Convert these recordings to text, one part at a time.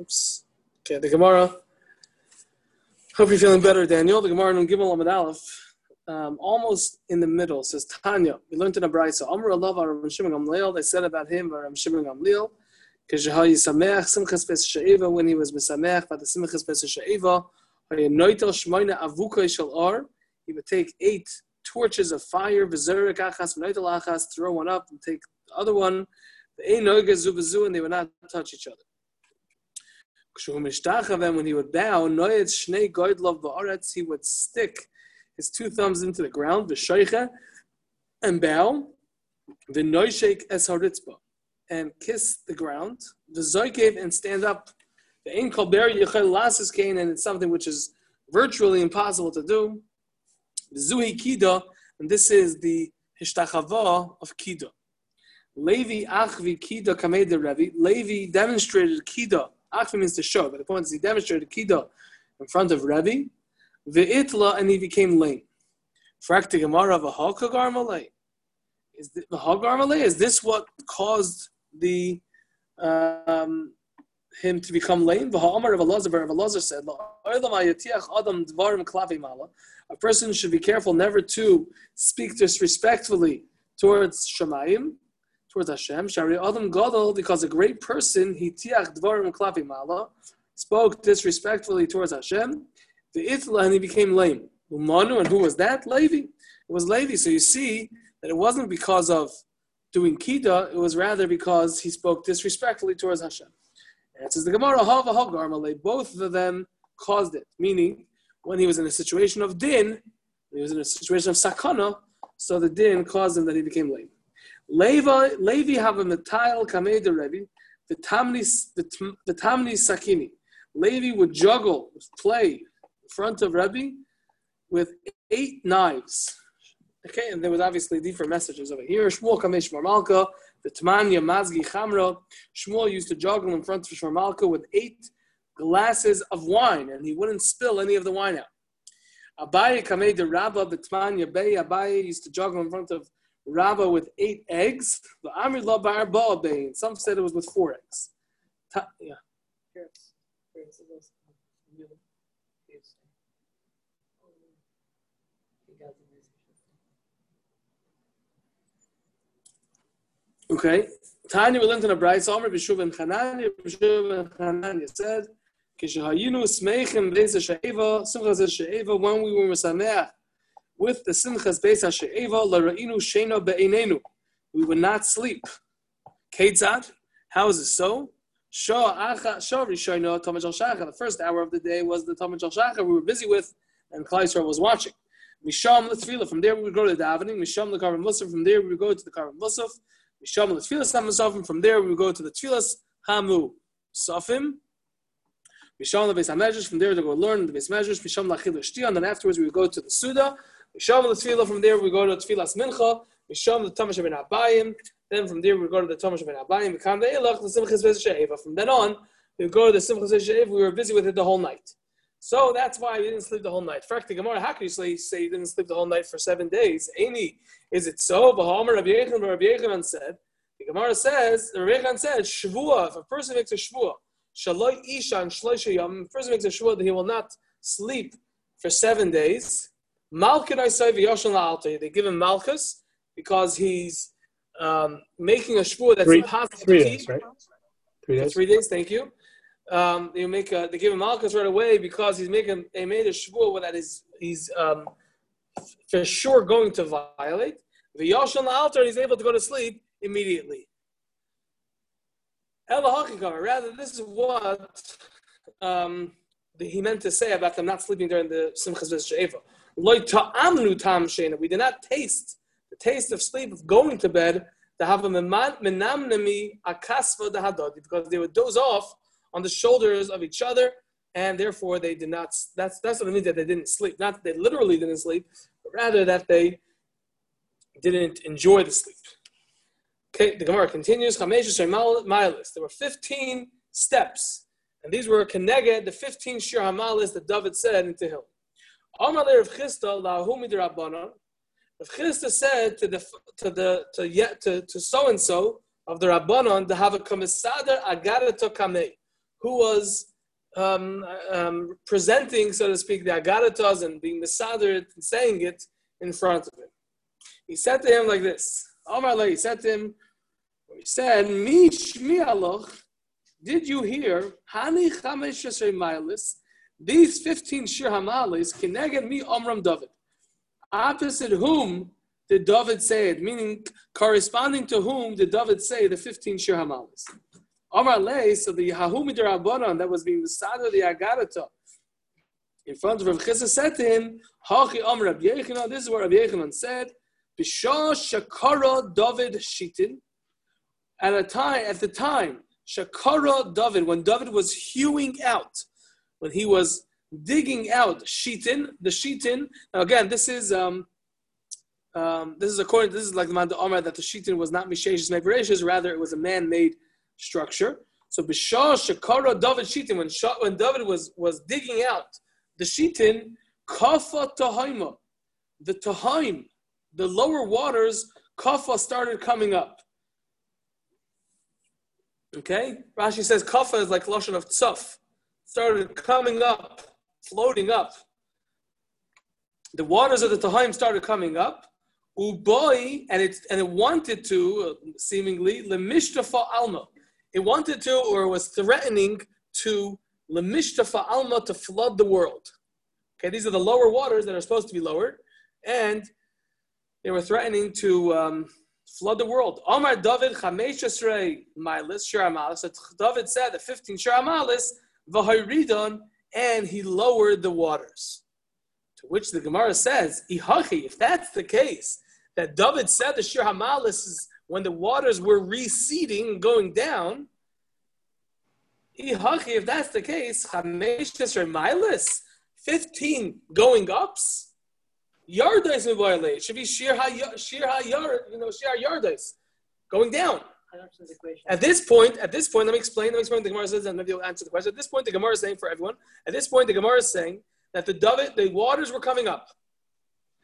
Oops. Okay, the Gemara. Hope you're feeling better, Daniel. The Gemara in Gimel Amid Aleph, um, almost in the middle, says Tanya. We learned in a brayso. Amr Allah Ram Shimon Gamliel. They said about him, Ram Shimon Gamliel, when he was Misamech, but the Simchas Pes Sheiva. He would take eight torches of fire, throw one up and take the other one. And they would not touch each other when he would bow, he would stick his two thumbs into the ground, and bow, and kiss the ground, and stand up. The lasses kain, and it's something which is virtually impossible to do. Zuhi kida, and this is the hishtachava of kida. Levi achvi kida Revi. Levi demonstrated kida Achvi means to show, but the point is he demonstrated Kida in front of Rebbe, Ve'itla, and he became lame. Frakti Gemara V'Hakagar Malay. Is the Hagar Malay? Is this what caused the um, him to become lame? V'Ha'amar of Elazar, of Elazar said, A person should be careful never to speak disrespectfully towards Shemayim, towards Hashem. Shari Adam Gadol, because a great person, he tiach dvarim klapi mala, spoke disrespectfully towards Hashem. The itla, and he became lame. Umanu, and who was that? Levi. It was Levi. So you see that it wasn't because of doing kida, it was rather because he spoke disrespectfully towards Hashem. And it says the Gemara, Hava Hagar both of them caused it. Meaning, when he was in a situation of din, he was in a situation of sakana, so the din caused him that he became lame. Levi have a metal kamei Rebbe, the tamni sakini. Levi would juggle, play in front of Rebbe with eight knives. Okay, and there was obviously different messages over here. Shmuel kamesh marmalka, the Tamanya mazgi chamra. Shmuel used to juggle in front of Shmarmalka with eight glasses of wine, and he wouldn't spill any of the wine out. Abaye kamei the Rabba, the Tmanya Bay. Abaye used to juggle in front of Rava with eight eggs. The Amir Bain. Some said it was with four eggs. Ta- yeah. Okay. Tanya we learned in a bright Omer B'Shuv and Chananya B'Shuv and Chananya said, "Kishahayinu smeichem she'eva simchas she'eva when we were with the Simchas Beis HaShe'eva L'Ra'inu Shena Be'einenu. We would not sleep. Ketzad, how is it so? The first hour of the day was the Tamaj al Shachar we were busy with, and Klaisra was watching. Misham L'Tfila, from there we would go to the davening. Misham L'Karvan Musaf, from there we would go to the Karvan Musaf. Misham L'Tfilas HaMusafim, from there we would go to the Tfilas Hamu Safim. Misham L'Beis HaMedrash, from there we go learn the Beis Medrash. Misham L'Achil and then afterwards we would go to the Suda. Misham the tefillah. From there we go to tefillas mincha. Misham the tamash ben abayim. Then from there we go to the tamash ben abayim. We come to elach the simchas v'sheiva. From then on we go to the simchas v'sheiva. We were busy with it the whole night. So that's why we didn't sleep the whole night. Frak the Gemara, how can you say, you didn't sleep the whole night for seven days? Any, is it so? Bahamar Rabbi Yechon, Rabbi Yechon said, the Gemara says, the Rabbi Yechon said, Shavua, if a person makes a Shavua, Shaloi Isha and Shloisha Yom, if a person makes a Shavua that he will not sleep for seven days, They give him Malchus because he's um, making a shvur that's three, impossible three days, right? Three days. Three days. Thank you. Um, they make a, they give him Malchus right away because he's making they made a shvur that is he's um, for sure going to violate. The Yoshon altar, he's able to go to sleep immediately. Rather, this is what um, he meant to say about them not sleeping during the Simchas V'Sheva. We did not taste the taste of sleep of going to bed to have a menamnemi akasva dahadodi because they would doze off on the shoulders of each other and therefore they did not that's that's what it means that they didn't sleep. Not that they literally didn't sleep but rather that they didn't enjoy the sleep. Okay the gemara continues there were 15 steps and these were connected the 15 shir hamalis that david said in tehillim Amar Rav Chisda lahumi derabbanon. Rav Chisda said to the to the to yet to, to so and so of the rabbanon to have a komisader agara to kamei, who was um, um, presenting, so to speak, the Agadatas and being Mesader and saying it in front of him. He said to him like this. Omar he said to him, he said, Mi shmi aloch, did you hear, Hani chamesh mailis, these 15 shir hamalis, kineged mi omram David. Opposite whom did David say it? Meaning, corresponding to whom did David say the 15 shir hamalis? Omar lay, so the Hahumi Rabbanon that was being the Sada the Agarata in front of Rav Chisda said to him, Hachi Om Yechanan, this is what Rabbi Yechanan said, Bishah Shakara David Shitin, at a time, at the time, Shakara David, when David was hewing out, when he was digging out Shitin, the Shitin, now again, this is, um, um, this is according, this is like the man Omar that the Shitin was not Mishesh Mevareshis, rather it was a man-made structure. So Bishah Shakara David Shitin, when, when David was, was digging out the Shitin, Kafa Tahaima, the Tahaim, the lower waters, Kafa started coming up. Okay? Rashi says Kafa is like Lashon of Tzuf. Started coming up, floating up. The waters of the Tahaim started coming up. Uboy, and it and it wanted to, seemingly, Lemishtafa Alma. It wanted to, or was threatening to Lemishtafa Alma to flood the world. Okay, these are the lower waters that are supposed to be lowered, and they were threatening to um, flood the world. Omar David Chamesh Esrei Milis Shiramalis. David said the 15 Shiramalis Vahayridon, and he lowered the waters. To which the Gemara says, Ihachi, if that's the case, that David said the Shir Hamalis is when the waters were receding going down. Ihachi, if that's the case, Chamesh Milis, 15 going ups. Yardes It should be Shir HaYard, you know, Shir HaYardes, going down. At this point, at this point, let me explain. Let me explain. The Gemara says, and maybe you'll answer the question. At this point, the Gemara is saying for everyone. At this point, the Gemara is saying that the David, the waters were coming up.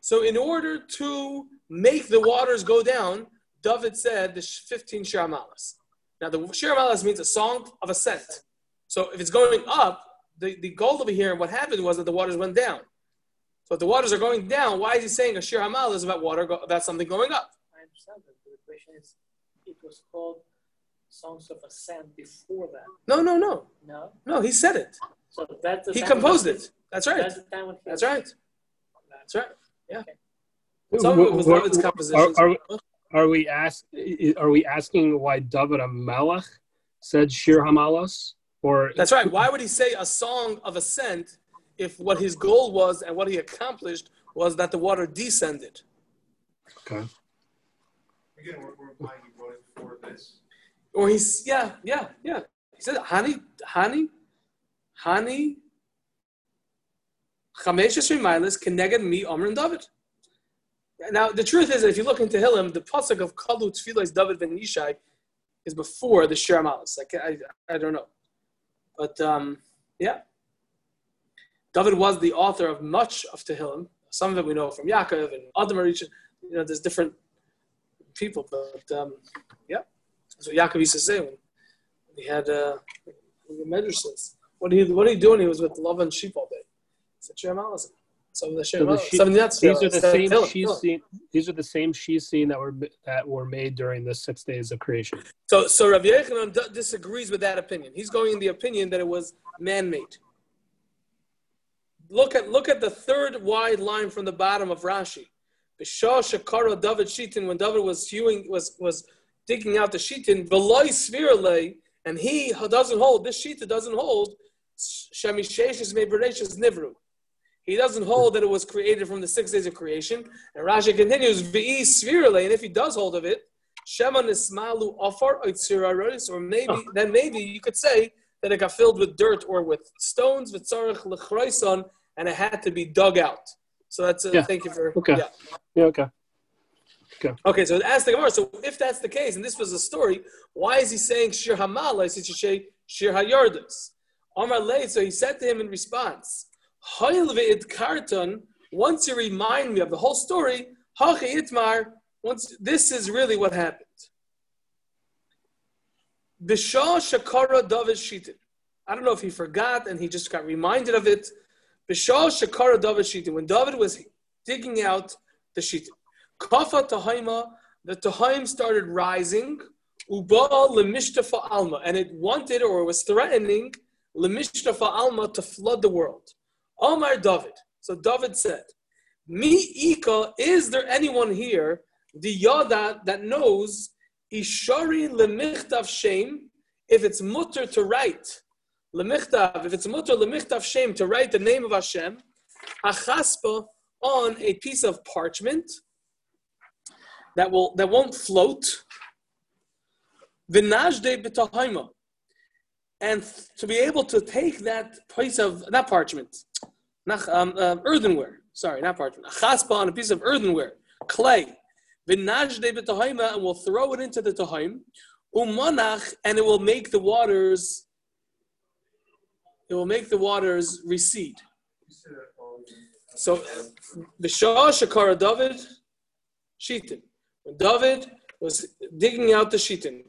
So, in order to make the waters go down, David said the 15 shiramalas. Now, the shiramalas means a song of ascent. So, if it's going up, the, the goal over here, what happened was that the waters went down. So if the waters are going down, why is he saying a shir hamal is about water, go, about something going up? I understand. But the question is, it was called songs of ascent before that. No, no, no. No? No, he said it. So that's He composed it. That's right. That's, that's right. That's right. Yeah. Okay. Some of it was David's compositions. Are, are, are, we ask, are we asking why David Melech said Shir Hamalas? Or That's right. Why would he say a song of ascent if what his goal was and what he accomplished was that the water descended. Okay. Again, we're, we're implying he wrote it for this. Or he's yeah yeah yeah. He said Hani Hani Hani Chamesh Milas Keneged me Omer and David. Now the truth is if you look into Hillim, the pasuk of Kalu Tfilas David ben Yishai is before the Shir. Like I, I don't know, but um, yeah. David was the author of much of Tehillim. Some of it we know from Yaakov and other You know, there's different people, but um, yeah. That's what Yaakov used to say when he had uh, the medresses. What are you What are you doing? He was with love and sheep all day. It's a Shem Some of the so the These are the same she's These are the same she's seen that were that were made during the six days of creation. So, so Rabbi Yechanan disagrees with that opinion. He's going in the opinion that it was man-made look at look at the third wide line from the bottom of Rashi. B'shah shakara David Shitin when David was hewing was was digging out the Shitin v'loy svirle and he doesn't hold this Shita doesn't hold shemisheshes mebereshis nivru. He doesn't hold that it was created from the six days of creation. And Rashi continues v'i svirle and if he does hold of it, shema nismalu ofar or maybe oh. then maybe you could say that it got filled with dirt or with stones, and it had to be dug out. So that's a, yeah. thank you for okay. Yeah. yeah, okay. Okay. So ask the Gemara. So if that's the case, and this was a story, why is he saying Shir Hamal? I should say Shir Hayardus. Amar Leit, so he said to him in response, karton. Once you remind me of the whole story, Hachi Itmar, once this is really what happened. Bishah Shakara David Shitin. I don't know if he forgot and he just got reminded of it. Bishal Shakara David Shitin. When David was digging out the Shitin. Kafa Tahaima, the Tahaim started rising. Uba Lemishtafa Alma. And it wanted or was threatening Lemishtafa Alma to flood the world. Omar David. So David said, Mi Ika, is there anyone here, the Yada, that knows Ishari Lemichtav Shem, if it's mutter to write, Lemichtav, if it's mutter Lemichtav Shem, to write the name of Hashem, Achaspa, on a piece of parchment that will that won't float. Vinajde b'tahaima, and to be able to take that piece of that parchment, not, um, uh, earthenware. Sorry, not parchment. A chaspa on a piece of earthenware, clay. Vinajde b'tahaima, and we'll throw it into the tahaim. Umanach, and it will make the waters. It will make the waters recede. So, the Shah Shakara David, Shitin. When David was digging out the Shitin,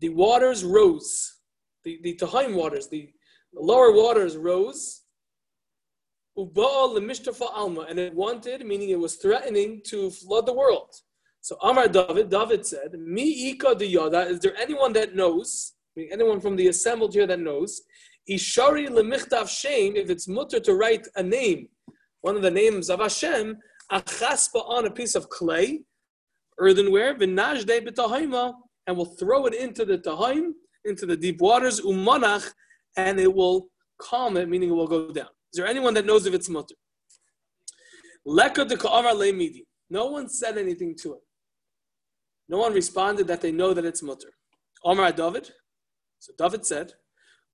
the waters rose. The, the Tahaim waters, the, the lower waters rose. Alma, and it wanted, meaning it was threatening to flood the world. So Amar David, David said, Mi ika yada, is there anyone that knows, meaning anyone from the assembled here that knows, Ishari lemichtav shem, if it's mutter to write a name, one of the names of Hashem, achaspa on a piece of clay, earthenware, v'najde b'tahaima, and we'll throw it into the tahaim, into the deep waters, umanach, and it will calm it, meaning it will go down. Is there anyone that knows if it's mutter? Leka de ka'amar midi. No one said anything to it. No one responded that they know that it's mutter. Omar David. So David said,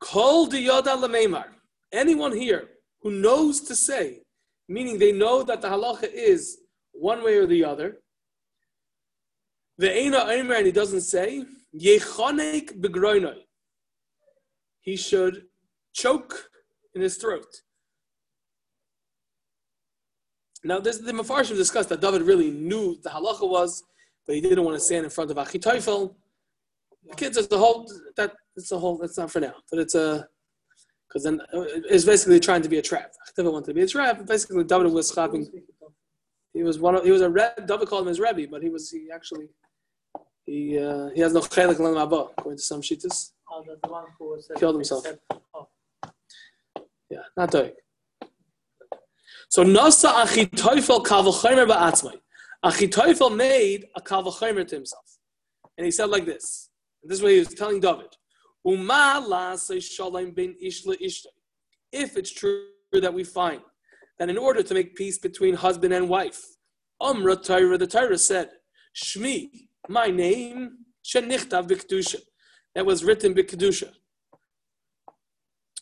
Kol diyoda lemeimar. Anyone here who knows to say, meaning they know that the halacha is one way or the other. The Eina Eimer, and he doesn't say, Yechonek begroinoi. He should choke in his throat. Now, this, the Mefarshim discussed that David really knew the halacha was, but he didn't want to stand in front of Achitophel. The kids, it's the whole that it's a whole. That's not for now, but it's a because then uh, it's basically trying to be a trap. Achitophel wanted to be a trap. Basically, David was chopping. He was one. Of, he was a Reb. David called him his Rebbe, but he was he actually he uh, he has no chelik l'am abba according to some shittas. Oh, the one who Killed himself. Said, oh, Yeah, not doing. So Nasa Achitophel Kalvachomer Ba'atzmai. Achitophel made a Kalvachomer to himself. And he said like this. And this is what he was telling David. Uma la shalom bin ishla ishta. If it's true that we find that in order to make peace between husband and wife, Umra Torah, the Torah said, Shmi, my name, Shenichtav B'Kedusha. That was written B'Kedusha.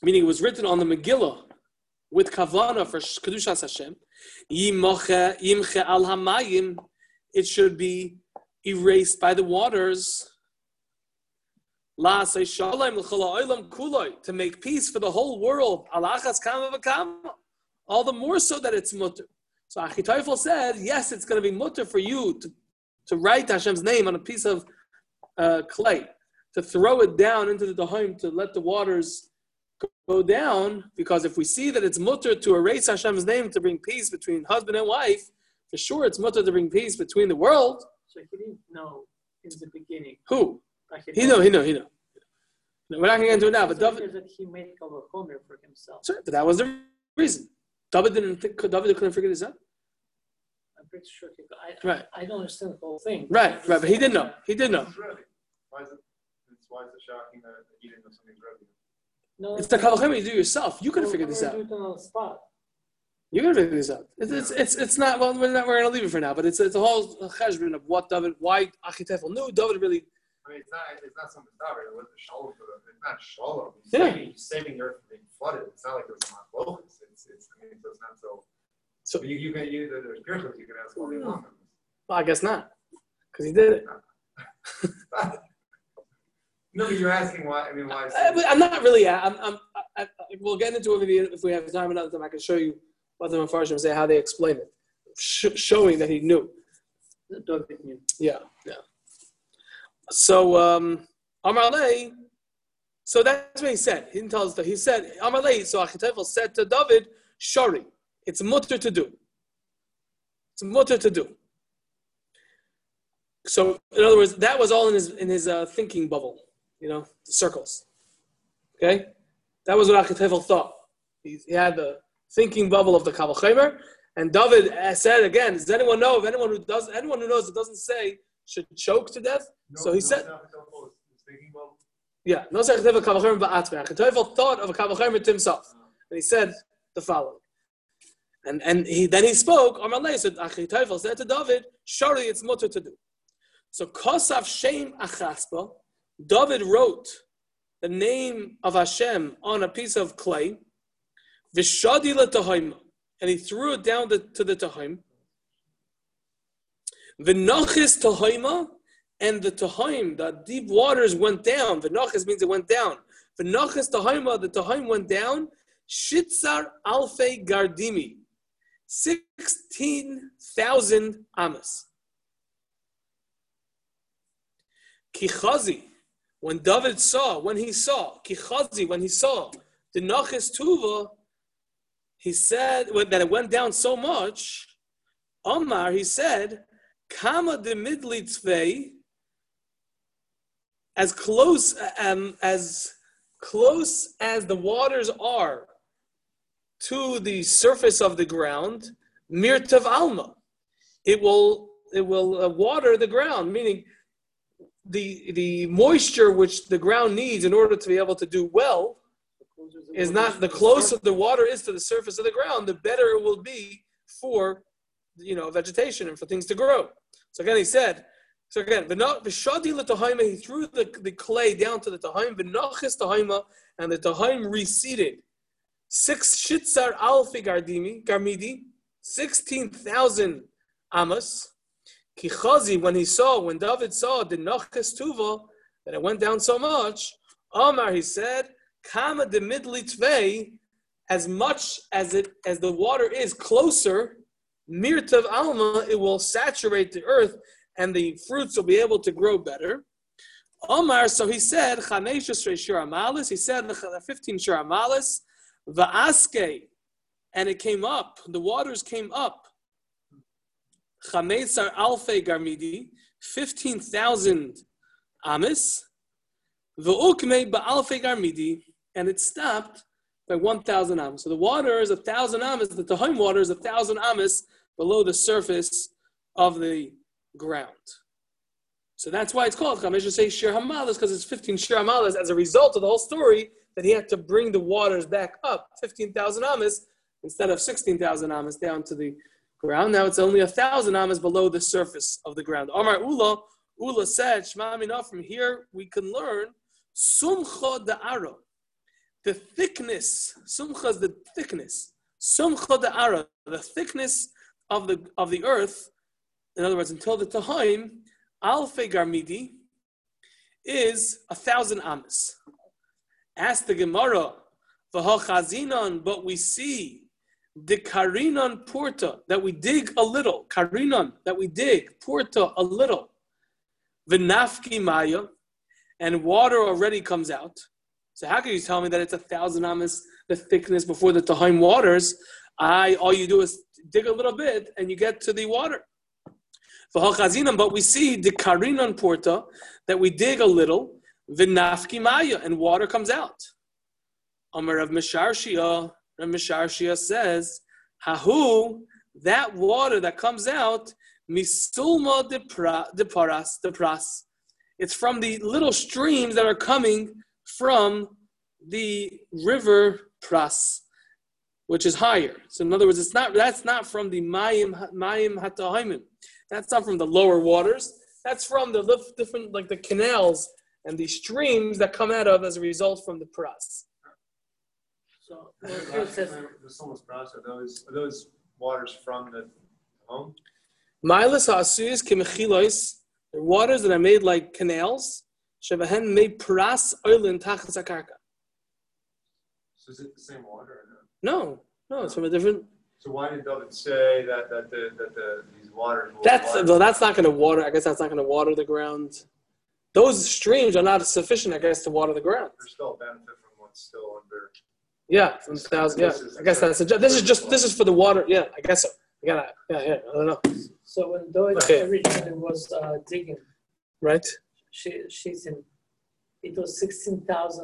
Meaning it was written on the Megillah with kavana for kedushas Hashem, yimche al hamayim, it should be erased by the waters. La shalom olam kuloi to make peace for the whole world. Alachas. All the more so that it's mutter. So Achitophel said, yes, it's going to be mutter for you to, to write Hashem's name on a piece of uh, clay, to throw it down into the Dahaim, to let the waters go down because if we see that it's mutter to erase Hashem's name to bring peace between husband and wife, for sure it's mutter to bring peace between the world. so he didn't know in the beginning. Who? He know, he know, he know. No, we're not going to get into it now, but So David, that he made Kavachomer for himself. sure, but that was the reason. David didn't think, David couldn't figure this out. I'm pretty sure. He, I, Right. I don't understand the whole thing. Right, right, but he did know. He did know. Why is it, why is it shocking that he didn't know something's Rebbe? No, It's the Kavachim you do yourself. You could have figured this out. doing it on the spot. You could have figured this out. It's, it's, it's, it's not, well, we're, not, we're going to leave it for now, but it's, it's a whole cheshbon of what David, why Achitefel knew. David really, I mean, it's not, it's not something stop it. It wasn't shalom for the, it's not shalom. He's Yeah. saving, he's saving the earth from being flooded. It's not like there was a machlokas. It's, it's, I mean, it's not so. So- you, you can, you, there's pirchos you can ask all day long. well, I guess not. Because he did it. No, but you're asking why, I mean, why. is I, I'm not really. I'm. I'm I, I, we'll get into it if we have time another time. I can show you what the Mepharshim say how they explain it, Sh- showing that he knew. David knew. Yeah, yeah. So um, Amar Lei, So that's what he said. He didn't tell us that. He said, Amalei, so Achitofel said to David, Shari, it's mutter to do. It's mutter to do. So, in other words, that was all in his in his uh, thinking bubble, you know, circles. Okay, that was what Achitofel thought. He, he had the thinking bubble of the Kabul Chamer, and David uh, said again, does anyone know if anyone who does anyone who knows it doesn't say should choke to death? so he said, yeah, no Achitofel Kabul Chamer ba'atme. Achitofel thought of a Chamer to himself, and he said the following. And and he then he spoke. Amar Lei said Achitofel said to David, "Surely it's mutter to do." So Kosav Shem Achaspa, David wrote the name of Hashem on a piece of clay, Vishadi and he threw it down the, to the Tahim. V'nachis Tahima, and the Tahim, the deep waters went down. V'nachis means it went down. V'nachis Tahima, the Tahim went down. Shitzar Alfe Gardimi, 16,000 Amos. Kichazi, when David saw, when he saw, Kichazi, when he saw the Nachis Tuva, he said that it went down so much. Omar, he said, Kama de Midli as close um, as close as the waters are to the surface of the ground, mirtav alma, it will it will uh, water the ground, meaning the the moisture which the ground needs in order to be able to do well is not the closer the water is to the surface of the ground, the better it will be for you know vegetation and for things to grow. So again, he said. So again, the he threw the, the clay down to the tahaima, and the tahaim receded. Six shitzar alfi gardimi, garmidi, sixteen thousand amas, Kichazi, when he saw, when David saw the Nachas Tuva, that it went down so much, Omar, he said, Kama de Midli Tvei, as much as it as the water is closer, Mirtav Alma, it will saturate the earth and the fruits will be able to grow better. Omar, so he said, Shiramalis, he said 15 Shiramalis, Va'aske, and it came up, the waters came up Chametzar Alfe Garmidi, 15,000 Amis, V'ukme Ba'alfe Garmidi, and it stopped by 1,000 Amis. So the water is a 1,000 Amis, the Tahim water is a 1,000 Amis below the surface of the ground. So that's why it's called Chamesh say Shir Hamalas, because it's 15 Shir Hamalas as a result of the whole story that he had to bring the waters back up 15,000 Amis instead of 16,000 Amis down to the ground. Now it's only a thousand amas below the surface of the ground. Omar Ula, Ula said, Shema from here we can learn Sumcha Da'ara. The thickness, Sumcha is the thickness. Sumcha Da'ara, the thickness of the of the earth. In other words, until the Tahaim, Alfe Garmidi is a thousand amas. Ask the Gemara, but we see the karinon porta, that we dig a little, karinon, that we dig, porta, a little, vinafki maya, and water already comes out. So how can you tell me that it's a thousand amas, the thickness before the Tahaim waters? I all you do is dig a little bit and you get to the water. But we see the karinon porta that we dig a little, vinafki maya, and water comes out. Amar of Misharshia, and Misharshia says, Hahu, that water that comes out, misulma de paras, de pras. It's from the little streams that are coming from the river Pras, which is higher. So in other words, it's not that's not from the Mayim Mayim Hatahimim. That's not from the lower waters. That's from the different like the canals and the streams that come out of as a result from the Pras. So it says The Solomos Brass, are those, are those waters from the home? Milas ha'asuyis kimechilois, the waters that are made like canals, shevahen made pras oilin tachas akarka. So is it the same water or No, no? no, it's from a different. So why did David say that, that the, that the, these waters That's water? well, that's not going to water. I guess that's not going to water the ground. Those streams are not sufficient, I guess, to water the ground. There's still a benefit from what's still under. Yeah, from thousand. Yeah, I guess that's a, this is just this is for the water. Yeah, I guess so. I gotta. Yeah, yeah. I don't know. So when Doyle Okay. originally was uh, digging, Right. she she's in. It was sixteen thousand